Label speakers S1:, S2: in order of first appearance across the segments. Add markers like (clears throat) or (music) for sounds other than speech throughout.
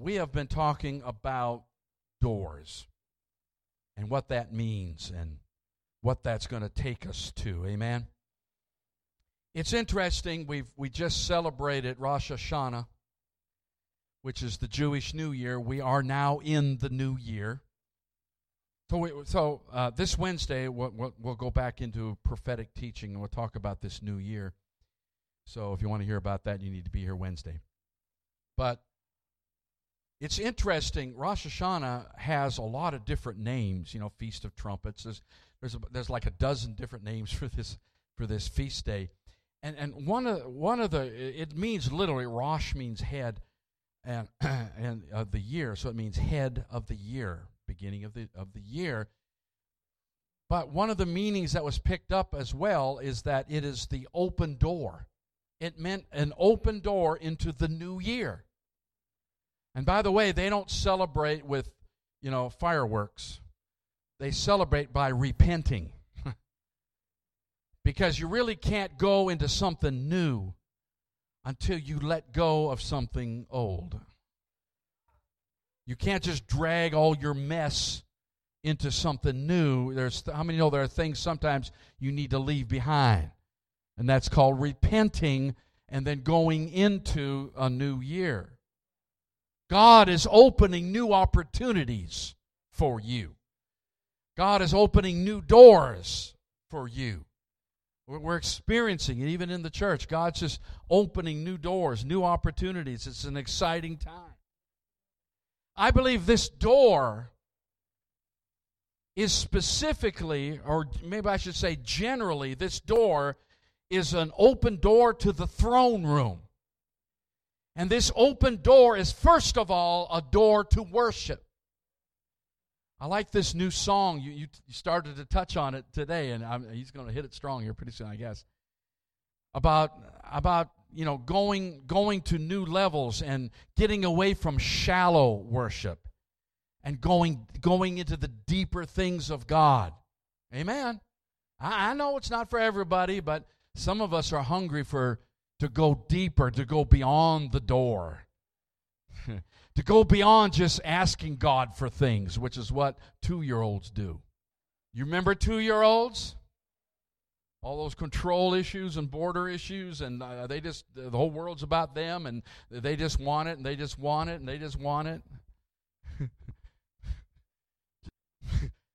S1: we have been talking about doors and what that means and what that's going to take us to. Amen. It's interesting. We've we just celebrated Rosh Hashanah, which is the Jewish New Year. We are now in the new year. So, we, so uh, this Wednesday we'll, we'll, we'll go back into prophetic teaching and we'll talk about this new year. So if you want to hear about that, you need to be here Wednesday. But it's interesting. Rosh Hashanah has a lot of different names. You know, Feast of Trumpets. There's there's, a, there's like a dozen different names (laughs) for this for this feast day, and and one of one of the it means literally Rosh means head, and (clears throat) and of the year, so it means head of the year, beginning of the of the year. But one of the meanings that was picked up as well is that it is the open door. It meant an open door into the new year. And by the way, they don't celebrate with, you know, fireworks. They celebrate by repenting. (laughs) because you really can't go into something new until you let go of something old. You can't just drag all your mess into something new. There's how many know there are things sometimes you need to leave behind? And that's called repenting and then going into a new year. God is opening new opportunities for you. God is opening new doors for you. We're experiencing it even in the church. God's just opening new doors, new opportunities. It's an exciting time. I believe this door is specifically, or maybe I should say generally, this door is an open door to the throne room. And this open door is, first of all, a door to worship. I like this new song. You, you, you started to touch on it today, and I'm, he's going to hit it strong here pretty soon, I guess. About, about you know, going, going to new levels and getting away from shallow worship and going, going into the deeper things of God. Amen. I, I know it's not for everybody, but some of us are hungry for to go deeper, to go beyond the door, (laughs) to go beyond just asking God for things, which is what two year olds do. You remember two year olds? All those control issues and border issues, and uh, they just, the whole world's about them, and they just want it, and they just want it, and they just want it. (laughs)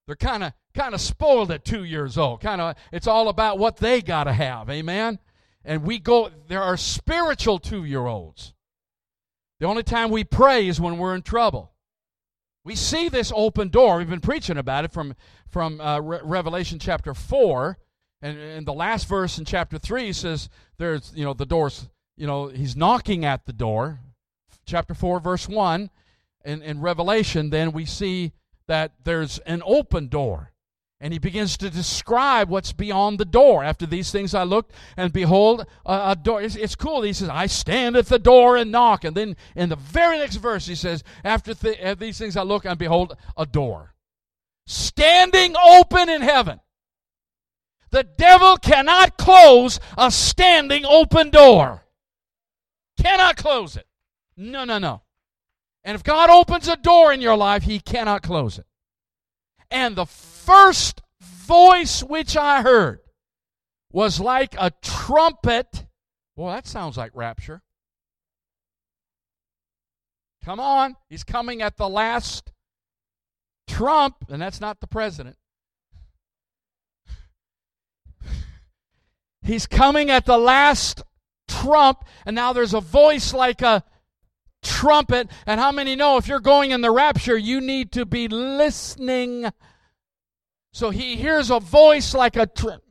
S1: They're kind of kind of spoiled at two years old. Kind of, it's all about what they got to have. Amen. And we go, there are spiritual two year olds. The only time we pray is when we're in trouble. We see this open door. We've been preaching about it from, from uh, Re- Revelation chapter 4. And in the last verse in chapter 3 says, there's, you know, the door's, you know, he's knocking at the door. Chapter 4, verse 1. In, in Revelation, then we see that there's an open door. And he begins to describe what's beyond the door. After these things I looked, and behold, a, a door. It's, it's, cool. He says, I stand at the door and knock. And then in the very next verse, he says, After th- uh, these things I look, and behold, a door. Standing open in heaven. The devil cannot close a standing open door. Cannot close it. No, no, no. And if God opens a door in your life, he cannot close it. And the first voice which I heard was like a trumpet. Well, that sounds like rapture. Come on. He's coming at the last trump, and that's not the president. (laughs) He's coming at the last trump, and now there's a voice like a trumpet. And how many know if you're going in the rapture, you need to be listening? So he hears a voice like a trumpet.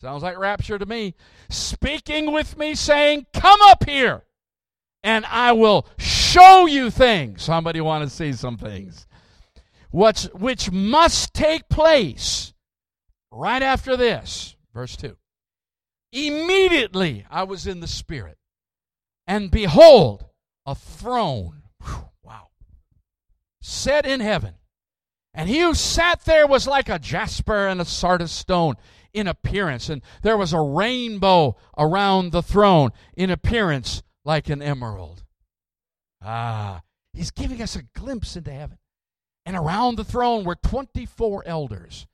S1: Sounds like rapture to me. Speaking with me, saying, Come up here, and I will show you things. Somebody want to see some things. What's, which must take place right after this. Verse 2. Immediately I was in the Spirit, and behold, a throne. Whew, wow. Set in heaven. And he who sat there was like a jasper and a sardius stone in appearance. And there was a rainbow around the throne in appearance like an emerald. Ah, he's giving us a glimpse into heaven. And around the throne were 24 elders.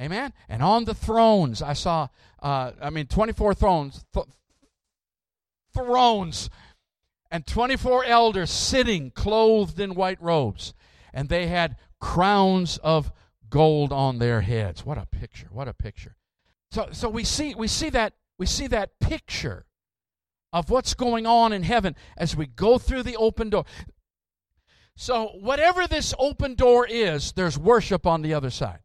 S1: Amen. And on the thrones, I saw, uh, I mean, 24 thrones, th- thrones, and 24 elders sitting clothed in white robes. And they had crowns of gold on their heads. What a picture. What a picture. So, so we see we see that we see that picture of what's going on in heaven as we go through the open door. So, whatever this open door is, there's worship on the other side.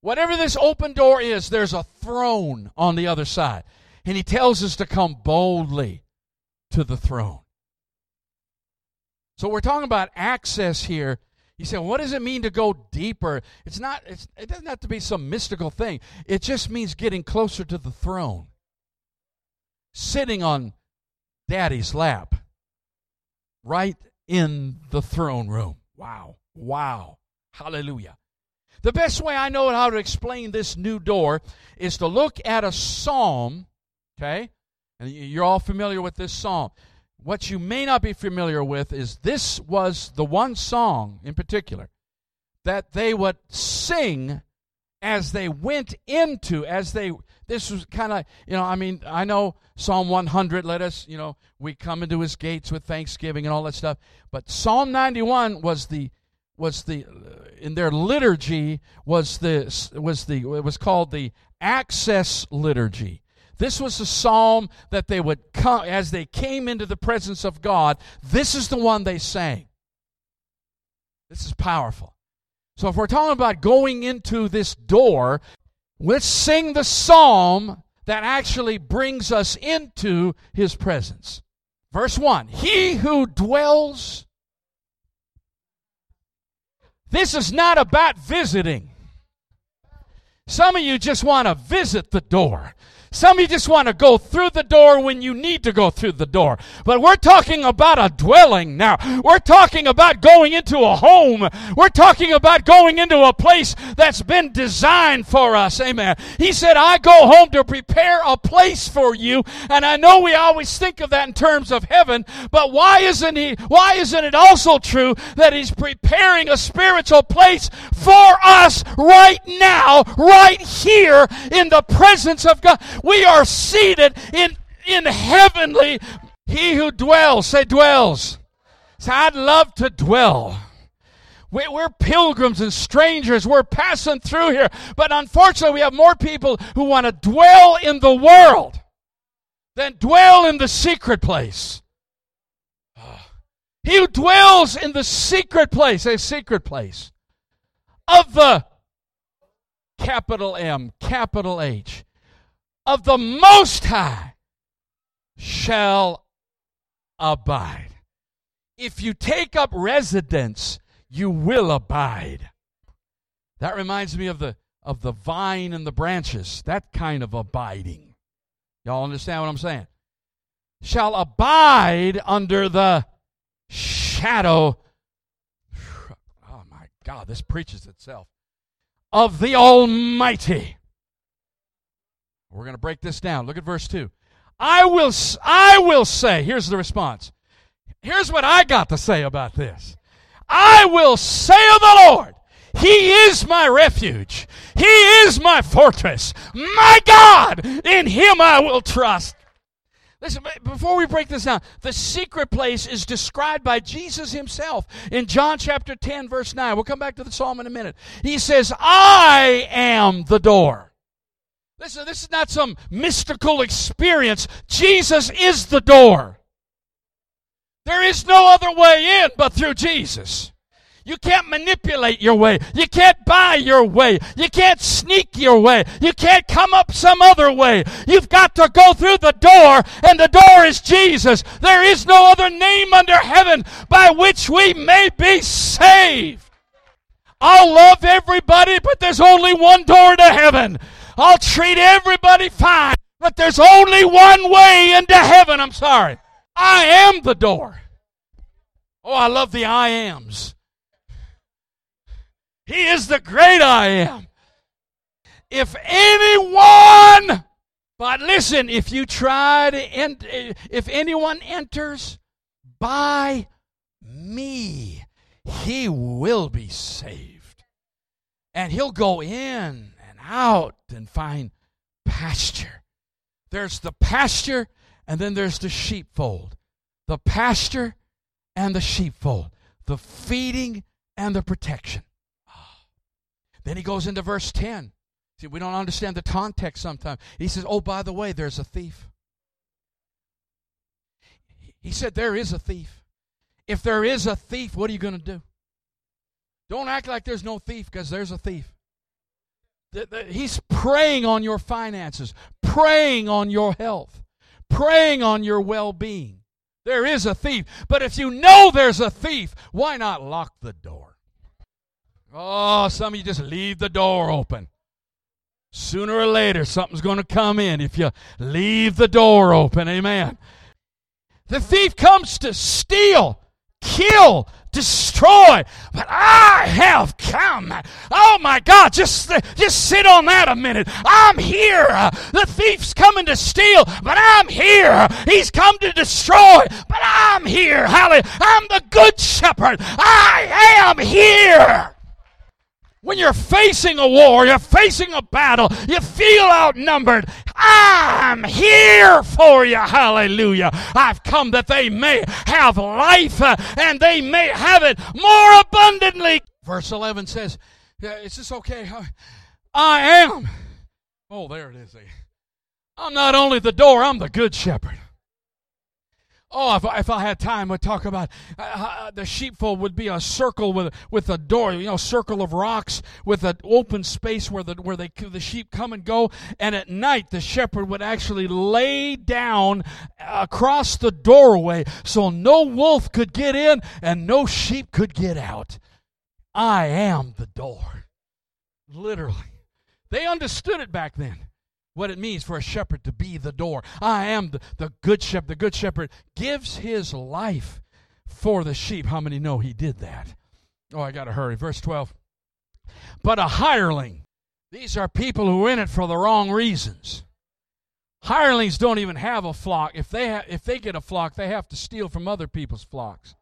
S1: Whatever this open door is, there's a throne on the other side. And he tells us to come boldly to the throne. So we're talking about access here. You say, what does it mean to go deeper? It's not, it's, it doesn't have to be some mystical thing. It just means getting closer to the throne, sitting on daddy's lap, right in the throne room. Wow. Wow. Hallelujah. The best way I know how to explain this new door is to look at a psalm, okay? And you're all familiar with this psalm. What you may not be familiar with is this was the one song in particular that they would sing as they went into, as they, this was kind of, you know, I mean, I know Psalm 100, let us, you know, we come into his gates with thanksgiving and all that stuff. But Psalm 91 was the, was the in their liturgy was the was the it was called the access liturgy. This was a psalm that they would come as they came into the presence of God. This is the one they sang. This is powerful. So if we're talking about going into this door, let's sing the psalm that actually brings us into his presence. Verse 1 He who dwells this is not about visiting. Some of you just want to visit the door. Some of you just want to go through the door when you need to go through the door. But we're talking about a dwelling now. We're talking about going into a home. We're talking about going into a place that's been designed for us. Amen. He said, I go home to prepare a place for you. And I know we always think of that in terms of heaven, but why isn't he, why isn't it also true that he's preparing a spiritual place for us right now, right here in the presence of God? We are seated in, in heavenly. He who dwells, say dwells. So I'd love to dwell. We're pilgrims and strangers. We're passing through here. But unfortunately, we have more people who want to dwell in the world than dwell in the secret place. He who dwells in the secret place, a secret place of the capital M, capital H, of the Most High shall abide. If you take up residence, you will abide. That reminds me of the of the vine and the branches, that kind of abiding. Y'all understand what I'm saying? Shall abide under the shadow. (sighs) Oh my God, this preaches itself. Of the Almighty. We're going to break this down. Look at verse 2. I will, I will say, here's the response. Here's what I got to say about this. I will say of the Lord, He is my refuge. He is my fortress. My God, in Him I will trust. Listen, before we break this down, the secret place is described by Jesus himself in John chapter 10, verse 9. We'll come back to the psalm in a minute. He says, I am the door. Listen, this is not some mystical experience. Jesus is the door. There is no other way in but through Jesus. You can't manipulate your way. You can't buy your way. You can't sneak your way. You can't come up some other way. You've got to go through the door, and the door is Jesus. There is no other name under heaven by which we may be saved. I'll love everybody, but there's only one door to heaven. I'll treat everybody fine, but there's only one way into heaven. I'm sorry. I am the door. Oh, I love the I ams. He is the great I am. If anyone, but listen, if you try to, ent- if anyone enters by me, he will be saved. And he'll go in out and find pasture. There's the pasture, and then there's the sheepfold. The pasture and the sheepfold. The feeding and the protection. Ah. Then he goes into verse 10. See, we don't understand the context sometimes. He says, Oh, by the way, there's a thief. He said, There is a thief. If there is a thief, what are you going to do? Don't act like there's no thief because there's a thief. He's preying on your finances, preying on your health, preying on your well being. There is a thief. But if you know there's a thief, why not lock the door? Oh, some of you just leave the door open. Sooner or later, something's going to come in if you leave the door open. Amen. The thief comes to steal, kill, destroy. But I have come. Oh my God, just, just sit on that a minute. I'm here. The thief's coming to steal, but I'm here. He's come to destroy, but I'm here. Hallelujah. I'm the good shepherd. I am here. When you're facing a war, you're facing a battle, you feel outnumbered. I'm here for you. Hallelujah. I've come that they may have life uh, and they may have it more abundantly. Verse 11 says, Is this okay? I am. Oh, there it is. I'm not only the door, I'm the good shepherd. Oh, if, if I had time, I'd talk about uh, uh, the sheepfold would be a circle with with a door, you know, circle of rocks with an open space where the where they the sheep come and go. And at night, the shepherd would actually lay down across the doorway so no wolf could get in and no sheep could get out. I am the door, literally. They understood it back then what it means for a shepherd to be the door. I am the, the good shepherd. The good shepherd gives his life for the sheep. How many know he did that? Oh, I got to hurry. Verse 12. But a hireling, these are people who are in it for the wrong reasons. Hirelings don't even have a flock. If they, ha- if they get a flock, they have to steal from other people's flocks.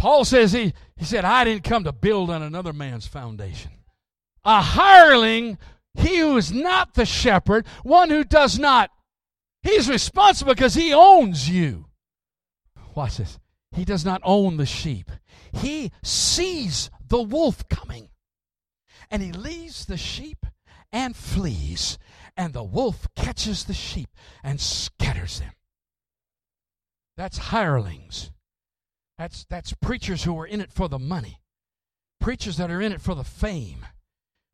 S1: Paul says he, he said, I didn't come to build on another man's foundation. A hireling he who is not the shepherd, one who does not, he's responsible because he owns you. Watch this. He does not own the sheep. He sees the wolf coming. And he leaves the sheep and flees. And the wolf catches the sheep and scatters them. That's hirelings. That's, that's preachers who are in it for the money. Preachers that are in it for the fame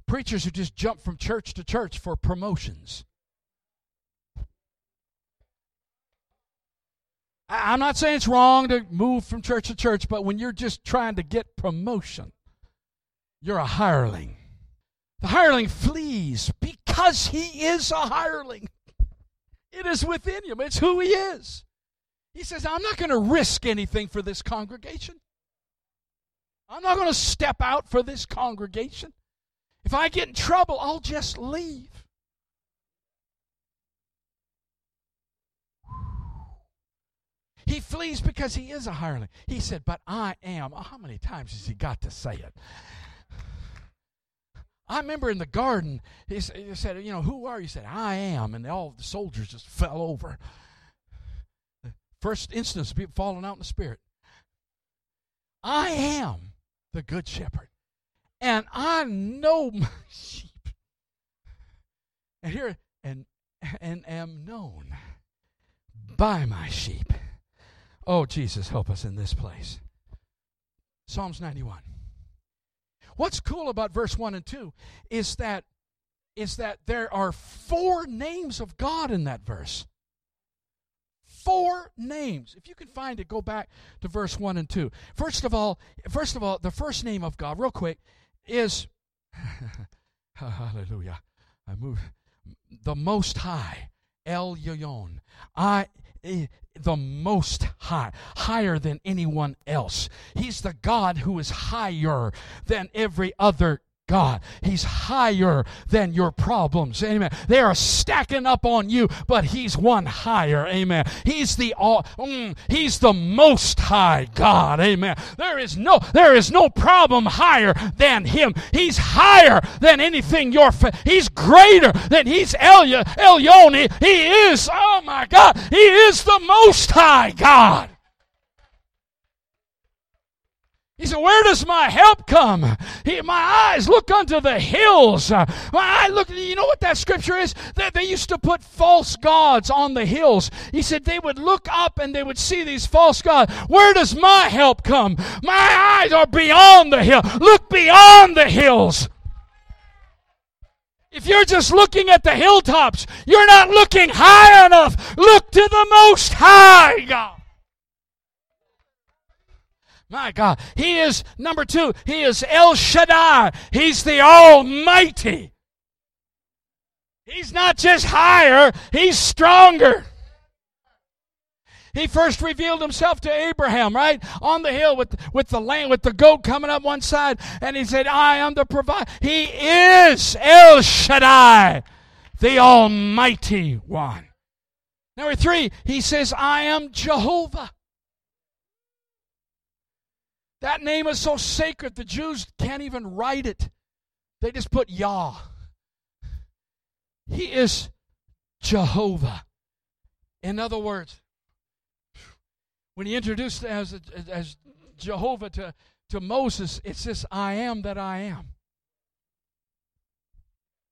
S1: preachers who just jump from church to church for promotions. I'm not saying it's wrong to move from church to church, but when you're just trying to get promotion, you're a hireling. The hireling flees because he is a hireling. It is within him, it's who he is. He says, I'm not going to risk anything for this congregation. I'm not going to step out for this congregation. If I get in trouble, I'll just leave. He flees because he is a hireling. He said, But I am. Oh, how many times has he got to say it? I remember in the garden, he said, You know, who are you? He said, I am. And all the soldiers just fell over. First instance of people falling out in the spirit. I am the good shepherd and I know my sheep. And here and and am known by my sheep. Oh Jesus, help us in this place. Psalms 91. What's cool about verse 1 and 2 is that is that there are four names of God in that verse. Four names. If you can find it, go back to verse 1 and 2. First of all, first of all, the first name of God, real quick, is (laughs) hallelujah. I move the most high. Elyon. I eh, the most high, higher than anyone else. He's the God who is higher than every other God. He's higher than your problems. Amen. They are stacking up on you, but He's one higher. Amen. He's the all, mm, He's the most high God. Amen. There is no there is no problem higher than Him. He's higher than anything you're. Fa- he's greater than He's El Elyon. He, he is. Oh my God. He is the most high God. He said, Where does my help come? He, my eyes look unto the hills. My eye look, you know what that scripture is? That they used to put false gods on the hills. He said they would look up and they would see these false gods. Where does my help come? My eyes are beyond the hill. Look beyond the hills. If you're just looking at the hilltops, you're not looking high enough. Look to the most high God. My God. He is, number two, He is El Shaddai. He's the Almighty. He's not just higher, He's stronger. He first revealed himself to Abraham, right? On the hill with, with the land, with the goat coming up one side. And he said, I am the provider. He is El Shaddai, the Almighty One. Number three, he says, I am Jehovah. That name is so sacred, the Jews can't even write it. They just put Yah. He is Jehovah. In other words, when he introduced as, as Jehovah to, to Moses, it says, I am that I am.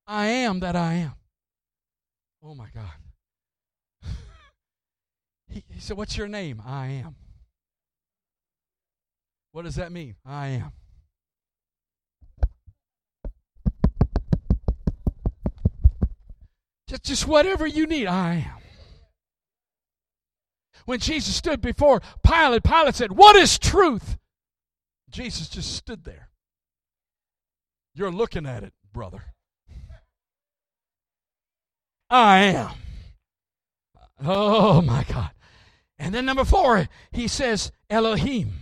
S1: I am that I am. Oh my God. (laughs) he, he said, What's your name? I am. What does that mean? I am. Just, just whatever you need, I am. When Jesus stood before Pilate, Pilate said, What is truth? Jesus just stood there. You're looking at it, brother. I am. Oh my God. And then number four, he says, Elohim.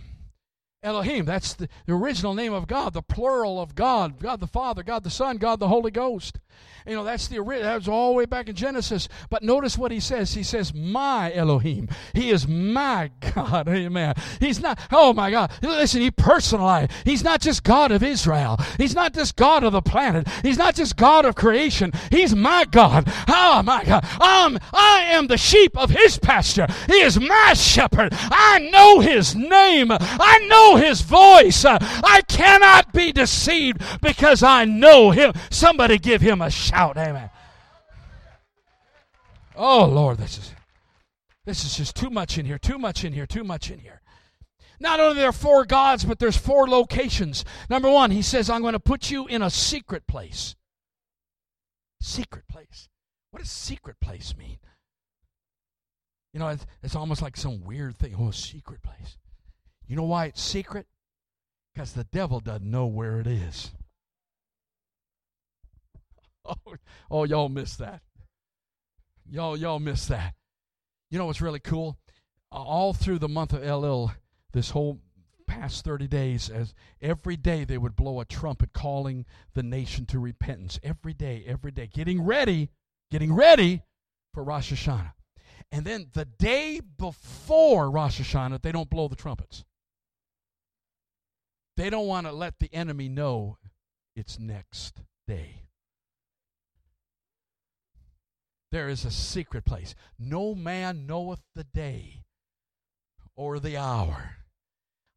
S1: Elohim, that's the, the original name of God, the plural of God, God the Father, God the Son, God the Holy Ghost. You know, that's the original, that was all the way back in Genesis. But notice what he says. He says, My Elohim. He is my God. (laughs) Amen. He's not, oh my God. Listen, he personalized. He's not just God of Israel. He's not just God of the planet. He's not just God of creation. He's my God. Oh my God. Um, I am the sheep of his pasture. He is my shepherd. I know his name. I know his voice. Uh, I cannot be deceived because I know him. Somebody give him a shout. Amen. Oh, Lord, this is this is just too much in here, too much in here, too much in here. Not only there are four gods, but there's four locations. Number one, he says, I'm going to put you in a secret place. Secret place. What does secret place mean? You know, it's, it's almost like some weird thing. Oh, secret place. You know why it's secret? Because the devil doesn't know where it is. (laughs) oh, oh, y'all missed that. Y'all, y'all missed that. You know what's really cool? All through the month of Elul, this whole past 30 days, as every day they would blow a trumpet calling the nation to repentance. Every day, every day. Getting ready, getting ready for Rosh Hashanah. And then the day before Rosh Hashanah, they don't blow the trumpets. They don't want to let the enemy know it's next day. there is a secret place. No man knoweth the day or the hour.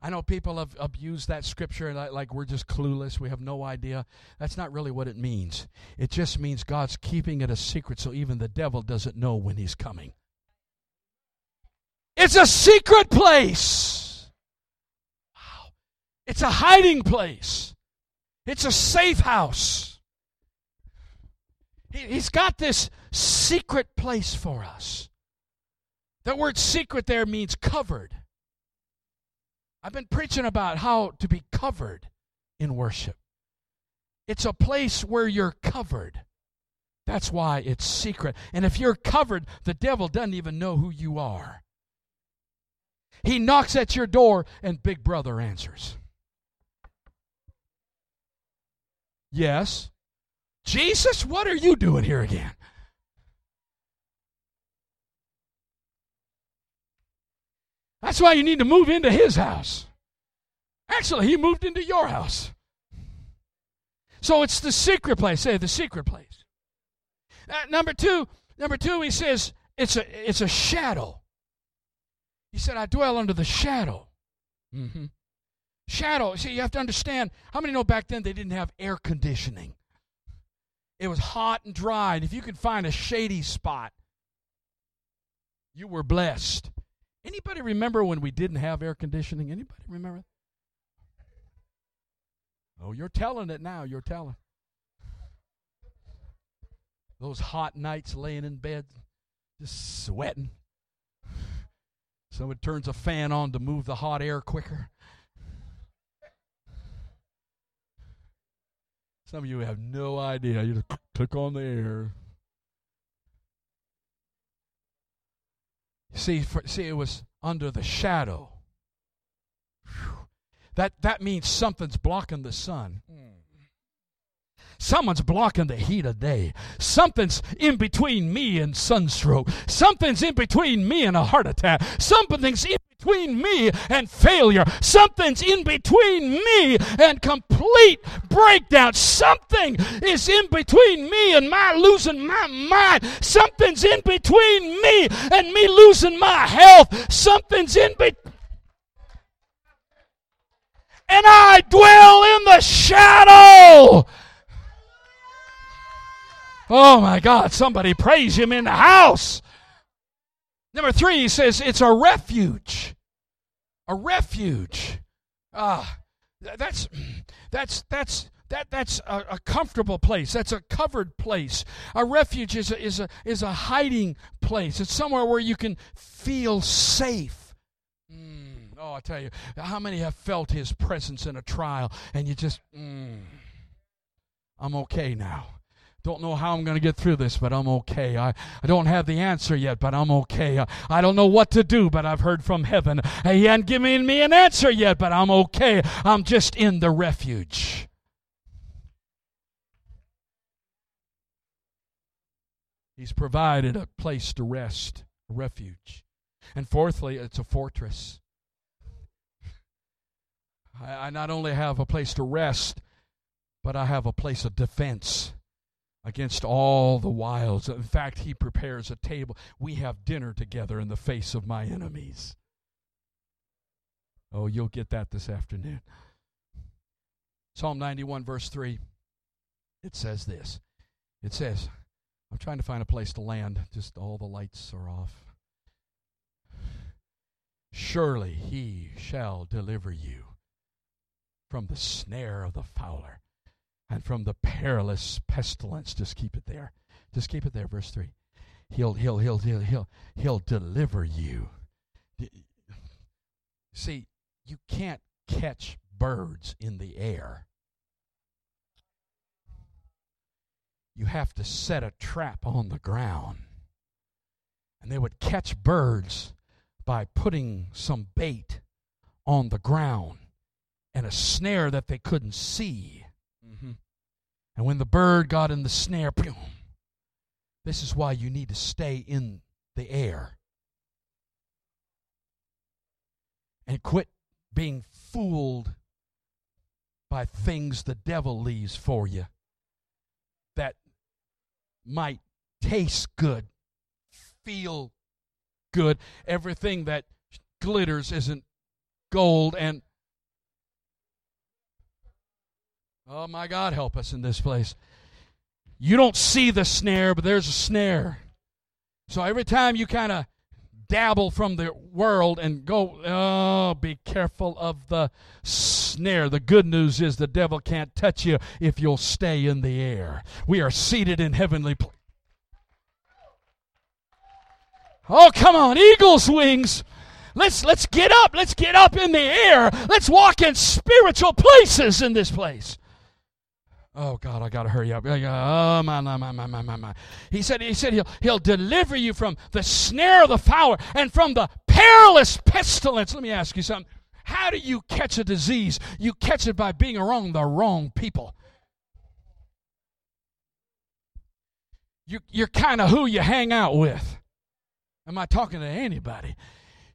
S1: I know people have abused that scripture like, we're just clueless. We have no idea. That's not really what it means. It just means God's keeping it a secret so even the devil doesn't know when he's coming. It's a secret place. It's a hiding place. It's a safe house. He, has got this secret place for us. The word secret there means covered. I've been preaching about how to be covered in worship. It's a place where you're covered. That's why it's secret. And if you're covered, the devil doesn't even know who you are. He knocks at your door, and Big Brother answers. Yes. Jesus, what are you doing here again? That's why you need to move into his house. Actually, he moved into your house. So it's the secret place. Say the secret place. Uh, number two, number two, he says it's a it's a shadow. He said, "I dwell under the shadow." Mm-hmm. Shadow. See, you have to understand. How many know back then they didn't have air conditioning? It was hot and dry, and if you could find a shady spot, you were blessed. Anybody remember when we didn't have air conditioning? Anybody remember? Oh, you're telling it now. You're telling. Those hot nights laying in bed, just sweating. Someone turns a fan on to move the hot air quicker. Some of you have no idea. You just took on the air. See, for, see, it was under the shadow. That that means something's blocking the sun. Someone's blocking the heat of day. Something's in between me and sunstroke. Something's in between me and a heart attack. Something's in between me and failure. Something's in between me and complete breakdown. Something is in between me and my losing my mind. Something's in between me and me losing my health. Something's in between and I dwell in the shadow. Oh my God, somebody praise him in the house. Number three, he says it's a refuge. A refuge. Ah, that's that's that's that that's a, a, comfortable place. That's a covered place. A refuge is a, is a is a hiding place. It's somewhere where you can feel safe. Mm, oh, I tell you, how many have felt His presence in a trial, and you just, mm, I'm okay now. Don't know how I'm going to get through this, but I'm okay. I, I don't have the answer yet, but I'm okay. I, I don't know what to do, but I've heard from heaven. He hasn't given me an answer yet, but I'm okay. I'm just in the refuge. He's provided a place to rest, a refuge. And fourthly, it's a fortress. I, I not only have a place to rest, but I have a place of defense against all the wiles. In fact, he prepares a table. We have dinner together in the face of my enemies. Oh, you'll get that this afternoon. Psalm 91, verse 3, it says this. It says, I'm trying to find a place to land, just all the lights are off. Surely he shall deliver you from the snare of the fowler and from the perilous pestilence. Just keep it there. Just keep it there, verse 3. He'll he'll he'll he'll he'll, he'll deliver you. See, you can't catch birds in the air. You have to set a trap on the ground. And they would catch birds by putting some bait on the ground and a snare that they couldn't see and when the bird got in the snare, this is why you need to stay in the air. And quit being fooled by things the devil leaves for you that might taste good, feel good. Everything that glitters isn't gold, and Oh my God, help us in this place. You don't see the snare, but there's a snare. So every time you kind of dabble from the world and go, oh, be careful of the snare. The good news is the devil can't touch you if you'll stay in the air. We are seated in heavenly places. Oh, come on, eagle's wings. Let's let's get up. Let's get up in the air. Let's walk in spiritual places in this place. Oh God, I gotta hurry up. Oh my, my, my, my, my, my, He said, He said He'll He'll deliver you from the snare of the fowler and from the perilous pestilence. Let me ask you something. How do you catch a disease? You catch it by being around the wrong people. You, you're kind of who you hang out with. Am I talking to anybody?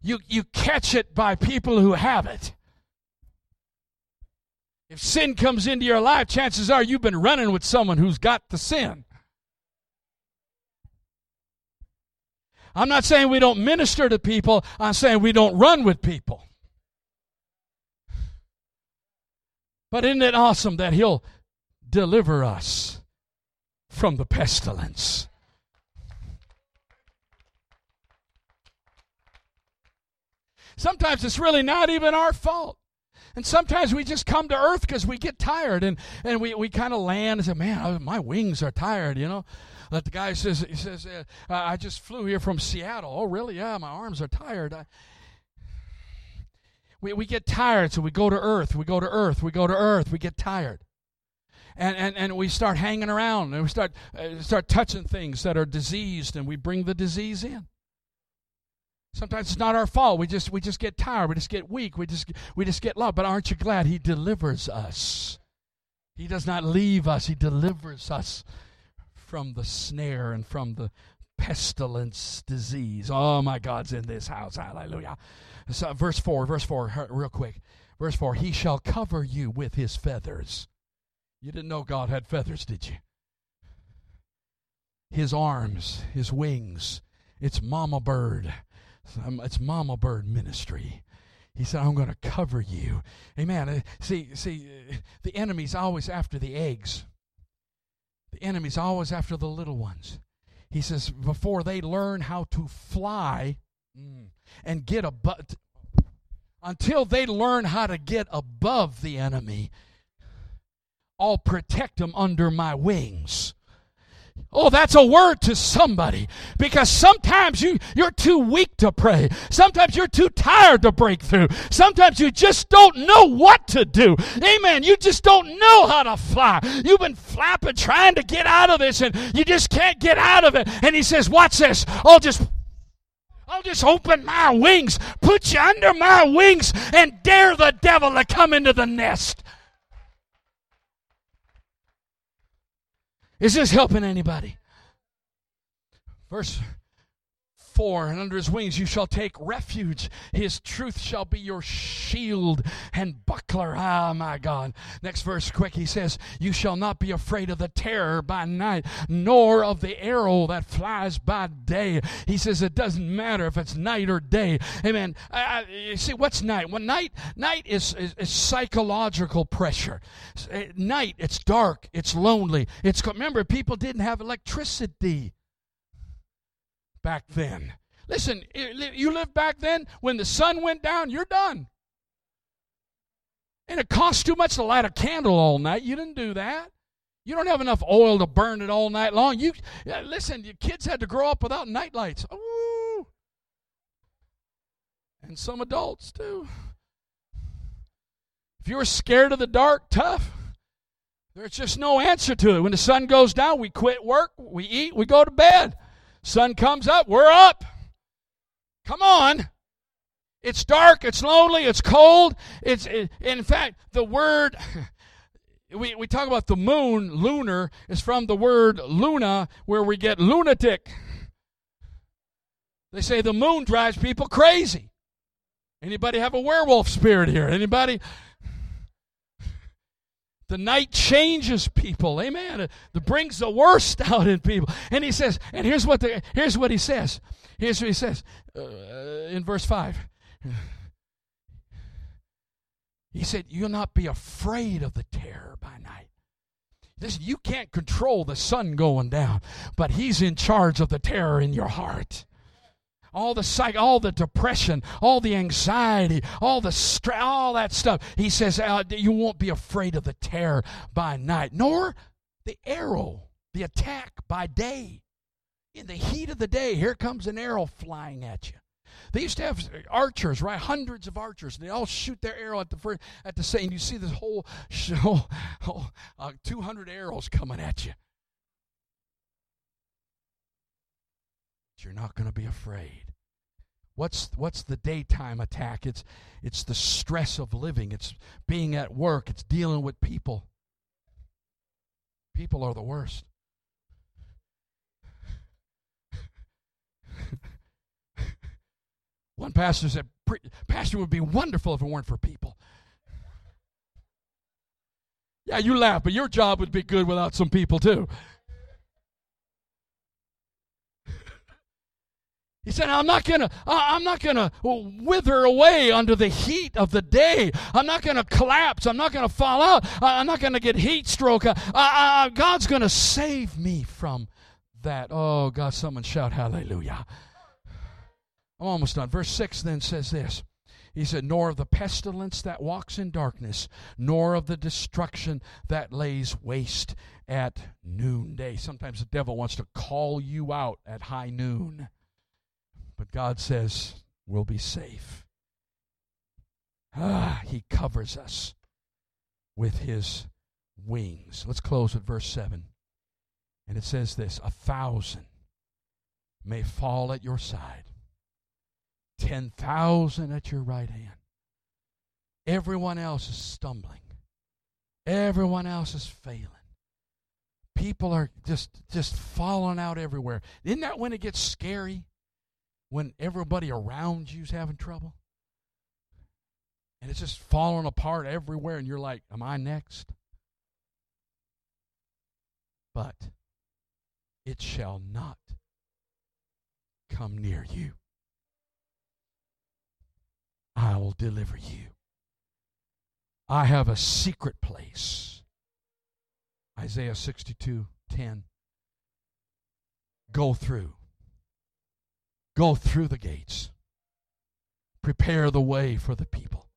S1: You you catch it by people who have it. If sin comes into your life, chances are you've been running with someone who's got the sin. I'm not saying we don't minister to people, I'm saying we don't run with people. But isn't it awesome that He'll deliver us from the pestilence? Sometimes it's really not even our fault. And sometimes we just come to earth because we get tired and, and we, we kind of land and say, man, my wings are tired, you know. That the guy says, he says, uh, I just flew here from Seattle. Oh, really? Yeah, my arms are tired. I, we, we get tired, so we go to earth, we go to earth, we go to earth, we get tired. And, and, and we start hanging around and we start, uh, start touching things that are diseased and we bring the disease in. Sometimes it's not our fault. We just we just get tired. We just get weak. We just we just get low. But aren't you glad He delivers us? He does not leave us. He delivers us from the snare and from the pestilence disease. Oh my God's in this house. Hallelujah. So, verse 4, verse 4, real quick. Verse 4 He shall cover you with his feathers. You didn't know God had feathers, did you? His arms, his wings. It's mama bird. It's mama bird ministry. He said, I'm going to cover you. Amen. Uh, see, see, uh, the enemy's always after the eggs. The enemy's always after the little ones. He says, before they learn how to fly, mm, and get above until they learn how to get above the enemy. I'll protect them under my wings. Oh, that's a word to somebody because sometimes you, you're too weak to pray. Sometimes you're too tired to break through. Sometimes you just don't know what to do. Amen. You just don't know how to fly. You've been flapping trying to get out of this and you just can't get out of it. And he says, Watch this. I'll just I'll just open my wings, put you under my wings, and dare the devil to come into the nest. Is this helping anybody? Verse 4 and under his wings you shall take refuge. His truth shall be your shield and buckler. Ah my god. Next verse quick. He says you shall not be afraid of the terror by night nor of the arrow that flies by day. He says it doesn't matter if it's night or day. Amen. I, see what's night? Well night night is, is, is psychological pressure. Eh, night it's dark it's lonely it's remember people didn't have electricity back then. Listen, you lived back then when the sun went down, you're done. And it costs too much to light a candle all night. You didn't do that. You don't have enough oil to burn it all night long. You uh, listen, your kids had to grow up without nightlights. Ooh. And some adults too. If you were scared of the dark, tough. There's just no answer to it. When the sun goes down, we quit work, we eat, we go to bed. Sun comes up, we're up. Come on. It's dark, it's lonely, it's cold. It's it, in fact the word (laughs) we, we talk about the moon, lunar, is from the word luna, where we get lunatic. They say the moon drives people crazy. Anybody have a werewolf spirit here? Anybody? The night changes people. Amen. It, brings the worst (laughs) out in people. And he says, and here's what the, here's what he says. Here's what he says uh, in verse 5. He said, You'll not be afraid of the terror by night. Listen, you can't control the sun going down, but he's in charge of the terror in your heart all the psych, all the depression, all the anxiety, all the stress, all that stuff. He says uh, you won't be afraid of the terror by night, nor the arrow, the attack by day. In the heat of the day, here comes an arrow flying at you. They used to have archers, right? Hundreds of archers. They all shoot their arrow at the first, at the same. You see this whole, whole, (laughs) whole uh, 200 arrows coming at you. you're not going to be afraid. What's what's the daytime attack? It's it's the stress of living. It's being at work. It's dealing with people. People are the worst. (laughs) One pastor said, "Pastor would be wonderful if it weren't for people." Yeah, you laugh, but your job would be good without some people too. He said, I'm not gonna, I'm not gonna wither away under the heat of the day. I'm not gonna collapse. I'm not gonna fall out. I'm not gonna get heat stroke. I, I, God's gonna save me from that. Oh, God, someone shout hallelujah. I'm almost done. Verse 6 then says this. He said, Nor of the pestilence that walks in darkness, nor of the destruction that lays waste at noonday. Sometimes the devil wants to call you out at high noon. But God says, we'll be safe. Ah, he covers us with his wings. Let's close with verse 7. And it says this A thousand may fall at your side, 10,000 at your right hand. Everyone else is stumbling, everyone else is failing. People are just just falling out everywhere. Isn't that when it gets scary? When everybody around you's having trouble? And it's just falling apart everywhere, and you're like, Am I next? But it shall not come near you. I will deliver you. I have a secret place. Isaiah 62 10. Go through Go through the gates. Prepare the way for the people.